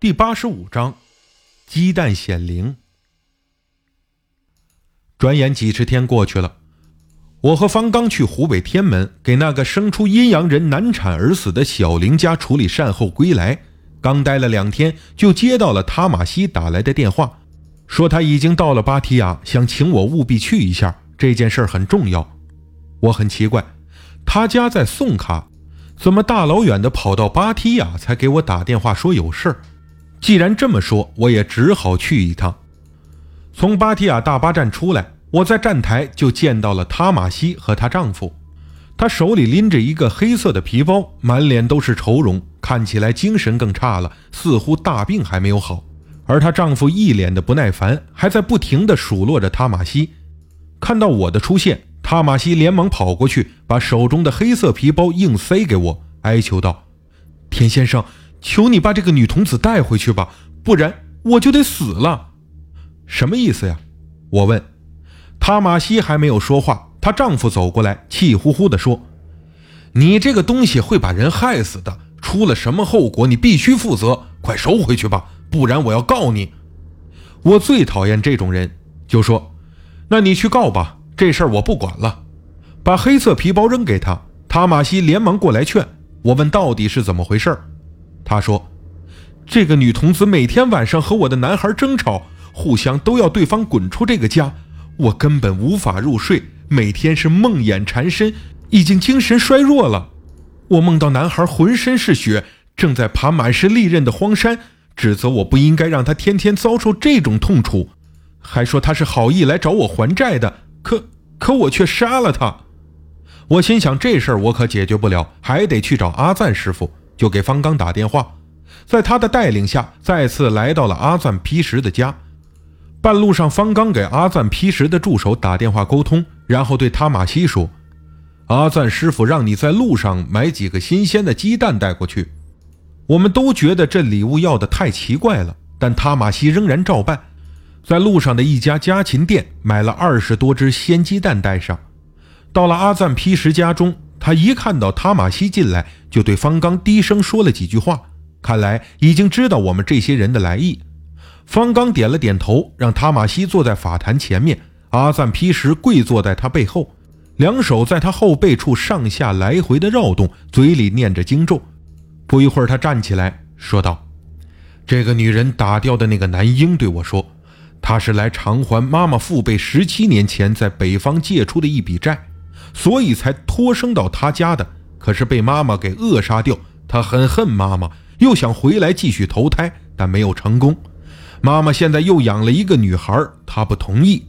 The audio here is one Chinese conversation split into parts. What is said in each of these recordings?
第八十五章，鸡蛋显灵。转眼几十天过去了，我和方刚去湖北天门给那个生出阴阳人难产而死的小林家处理善后归来。刚待了两天，就接到了塔马西打来的电话，说他已经到了芭提雅，想请我务必去一下。这件事很重要。我很奇怪，他家在宋卡，怎么大老远的跑到芭提雅才给我打电话说有事？既然这么说，我也只好去一趟。从芭提雅大巴站出来，我在站台就见到了塔玛西和她丈夫。她手里拎着一个黑色的皮包，满脸都是愁容，看起来精神更差了，似乎大病还没有好。而她丈夫一脸的不耐烦，还在不停地数落着塔玛西。看到我的出现，塔玛西连忙跑过去，把手中的黑色皮包硬塞给我，哀求道：“田先生。”求你把这个女童子带回去吧，不然我就得死了。什么意思呀？我问。塔玛西还没有说话，她丈夫走过来，气呼呼地说：“你这个东西会把人害死的，出了什么后果你必须负责，快收回去吧，不然我要告你。”我最讨厌这种人，就说：“那你去告吧，这事儿我不管了。”把黑色皮包扔给他，塔玛西连忙过来劝我。问到底是怎么回事？他说：“这个女童子每天晚上和我的男孩争吵，互相都要对方滚出这个家，我根本无法入睡，每天是梦魇缠身，已经精神衰弱了。我梦到男孩浑身是血，正在爬满是利刃的荒山，指责我不应该让他天天遭受这种痛楚，还说他是好意来找我还债的。可可我却杀了他。我心想，这事儿我可解决不了，还得去找阿赞师傅。”就给方刚打电话，在他的带领下，再次来到了阿赞皮什的家。半路上，方刚给阿赞皮什的助手打电话沟通，然后对塔马西说：“阿赞师傅让你在路上买几个新鲜的鸡蛋带过去。”我们都觉得这礼物要的太奇怪了，但塔马西仍然照办，在路上的一家家禽店买了二十多只鲜鸡蛋带上。到了阿赞皮什家中。他一看到塔马西进来，就对方刚低声说了几句话，看来已经知道我们这些人的来意。方刚点了点头，让塔马西坐在法坛前面，阿赞皮什跪坐在他背后，两手在他后背处上下来回的绕动，嘴里念着经咒。不一会儿，他站起来说道：“这个女人打掉的那个男婴对我说，她是来偿还妈妈父辈十七年前在北方借出的一笔债。”所以才托生到他家的，可是被妈妈给扼杀掉。他很恨妈妈，又想回来继续投胎，但没有成功。妈妈现在又养了一个女孩，他不同意。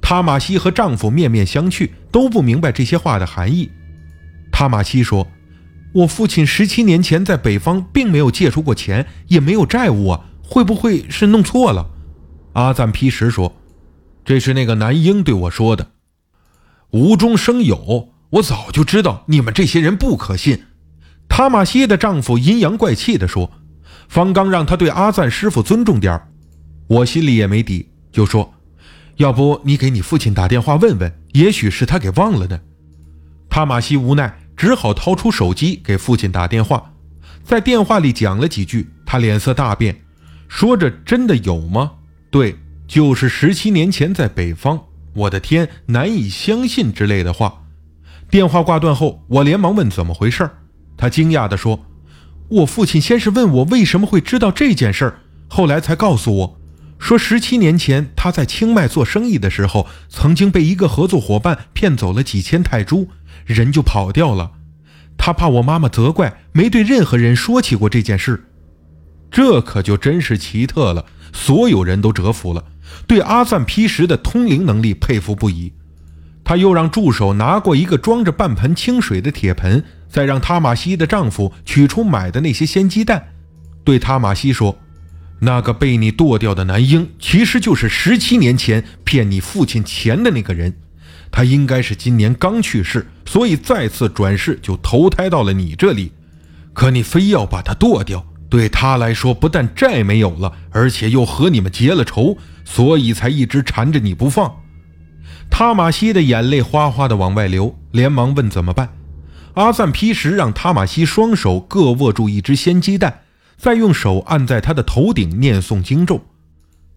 塔玛西和丈夫面面相觑，都不明白这些话的含义。塔玛西说：“我父亲十七年前在北方并没有借出过钱，也没有债务啊，会不会是弄错了？”阿赞皮什说：“这是那个男婴对我说的。”无中生有，我早就知道你们这些人不可信。”塔玛西的丈夫阴阳怪气地说。方刚让他对阿赞师傅尊重点我心里也没底，就说：“要不你给你父亲打电话问问，也许是他给忘了呢。”塔玛西无奈，只好掏出手机给父亲打电话，在电话里讲了几句，他脸色大变，说着：“真的有吗？对，就是十七年前在北方。”我的天，难以相信之类的话。电话挂断后，我连忙问怎么回事他惊讶地说：“我父亲先是问我为什么会知道这件事，后来才告诉我，说十七年前他在清迈做生意的时候，曾经被一个合作伙伴骗走了几千泰铢，人就跑掉了。他怕我妈妈责怪，没对任何人说起过这件事。这可就真是奇特了，所有人都折服了。”对阿赞皮什的通灵能力佩服不已，他又让助手拿过一个装着半盆清水的铁盆，再让塔玛西的丈夫取出买的那些鲜鸡蛋，对塔玛西说：“那个被你剁掉的男婴，其实就是十七年前骗你父亲钱的那个人，他应该是今年刚去世，所以再次转世就投胎到了你这里，可你非要把他剁掉。”对他来说，不但债没有了，而且又和你们结了仇，所以才一直缠着你不放。塔玛西的眼泪哗哗的往外流，连忙问怎么办。阿赞皮什让塔玛西双手各握住一只鲜鸡蛋，再用手按在他的头顶念诵经咒。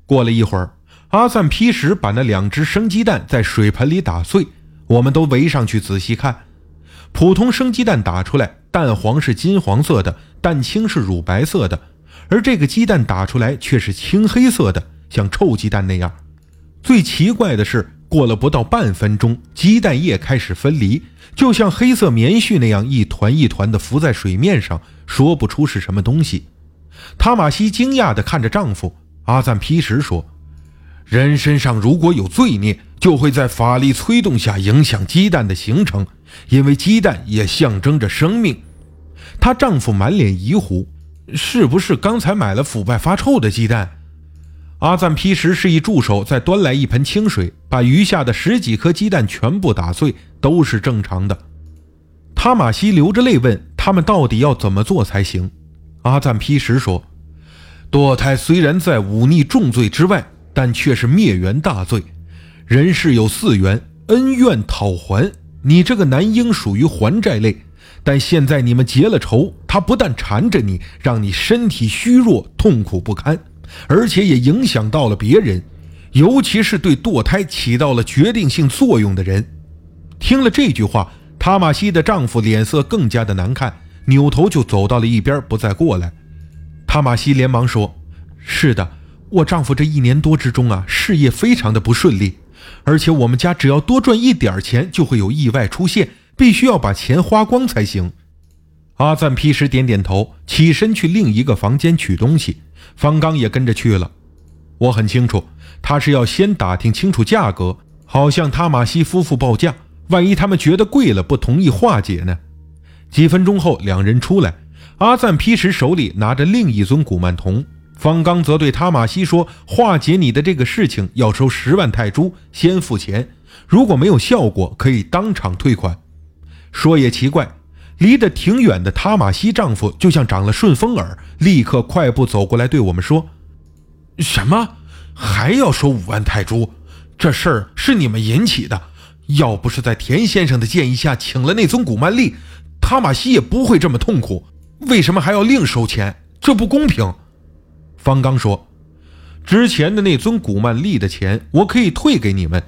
过了一会儿，阿赞皮什把那两只生鸡蛋在水盆里打碎，我们都围上去仔细看。普通生鸡蛋打出来，蛋黄是金黄色的，蛋清是乳白色的，而这个鸡蛋打出来却是青黑色的，像臭鸡蛋那样。最奇怪的是，过了不到半分钟，鸡蛋液开始分离，就像黑色棉絮那样一团一团的浮在水面上，说不出是什么东西。塔玛西惊讶地看着丈夫阿赞皮什说：“人身上如果有罪孽，就会在法力催动下影响鸡蛋的形成。”因为鸡蛋也象征着生命，她丈夫满脸疑惑：“是不是刚才买了腐败发臭的鸡蛋？”阿赞劈石示意助手再端来一盆清水，把余下的十几颗鸡蛋全部打碎，都是正常的。塔马西流着泪问：“他们到底要怎么做才行？”阿赞劈石说：“堕胎虽然在忤逆重罪之外，但却是灭缘大罪。人世有四缘，恩怨讨还。”你这个男婴属于还债类，但现在你们结了仇，他不但缠着你，让你身体虚弱、痛苦不堪，而且也影响到了别人，尤其是对堕胎起到了决定性作用的人。听了这句话，塔玛西的丈夫脸色更加的难看，扭头就走到了一边，不再过来。塔玛西连忙说：“是的，我丈夫这一年多之中啊，事业非常的不顺利。”而且我们家只要多赚一点钱，就会有意外出现，必须要把钱花光才行。阿赞劈石点点头，起身去另一个房间取东西。方刚也跟着去了。我很清楚，他是要先打听清楚价格，好向塔马西夫妇报价。万一他们觉得贵了，不同意化解呢？几分钟后，两人出来，阿赞劈石手里拿着另一尊古曼童。方刚则对塔马西说：“化解你的这个事情要收十万泰铢，先付钱。如果没有效果，可以当场退款。”说也奇怪，离得挺远的塔玛西丈夫就像长了顺风耳，立刻快步走过来对我们说：“什么？还要收五万泰铢？这事儿是你们引起的。要不是在田先生的建议下请了那尊古曼丽，塔玛西也不会这么痛苦。为什么还要另收钱？这不公平！”方刚说：“之前的那尊古曼丽的钱我可以退给你们，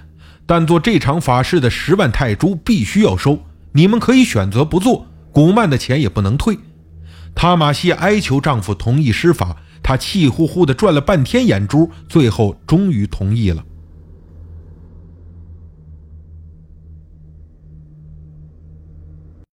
但做这场法事的十万泰铢必须要收。你们可以选择不做，古曼的钱也不能退。”塔玛西哀求丈夫同意施法，她气呼呼地转了半天眼珠，最后终于同意了。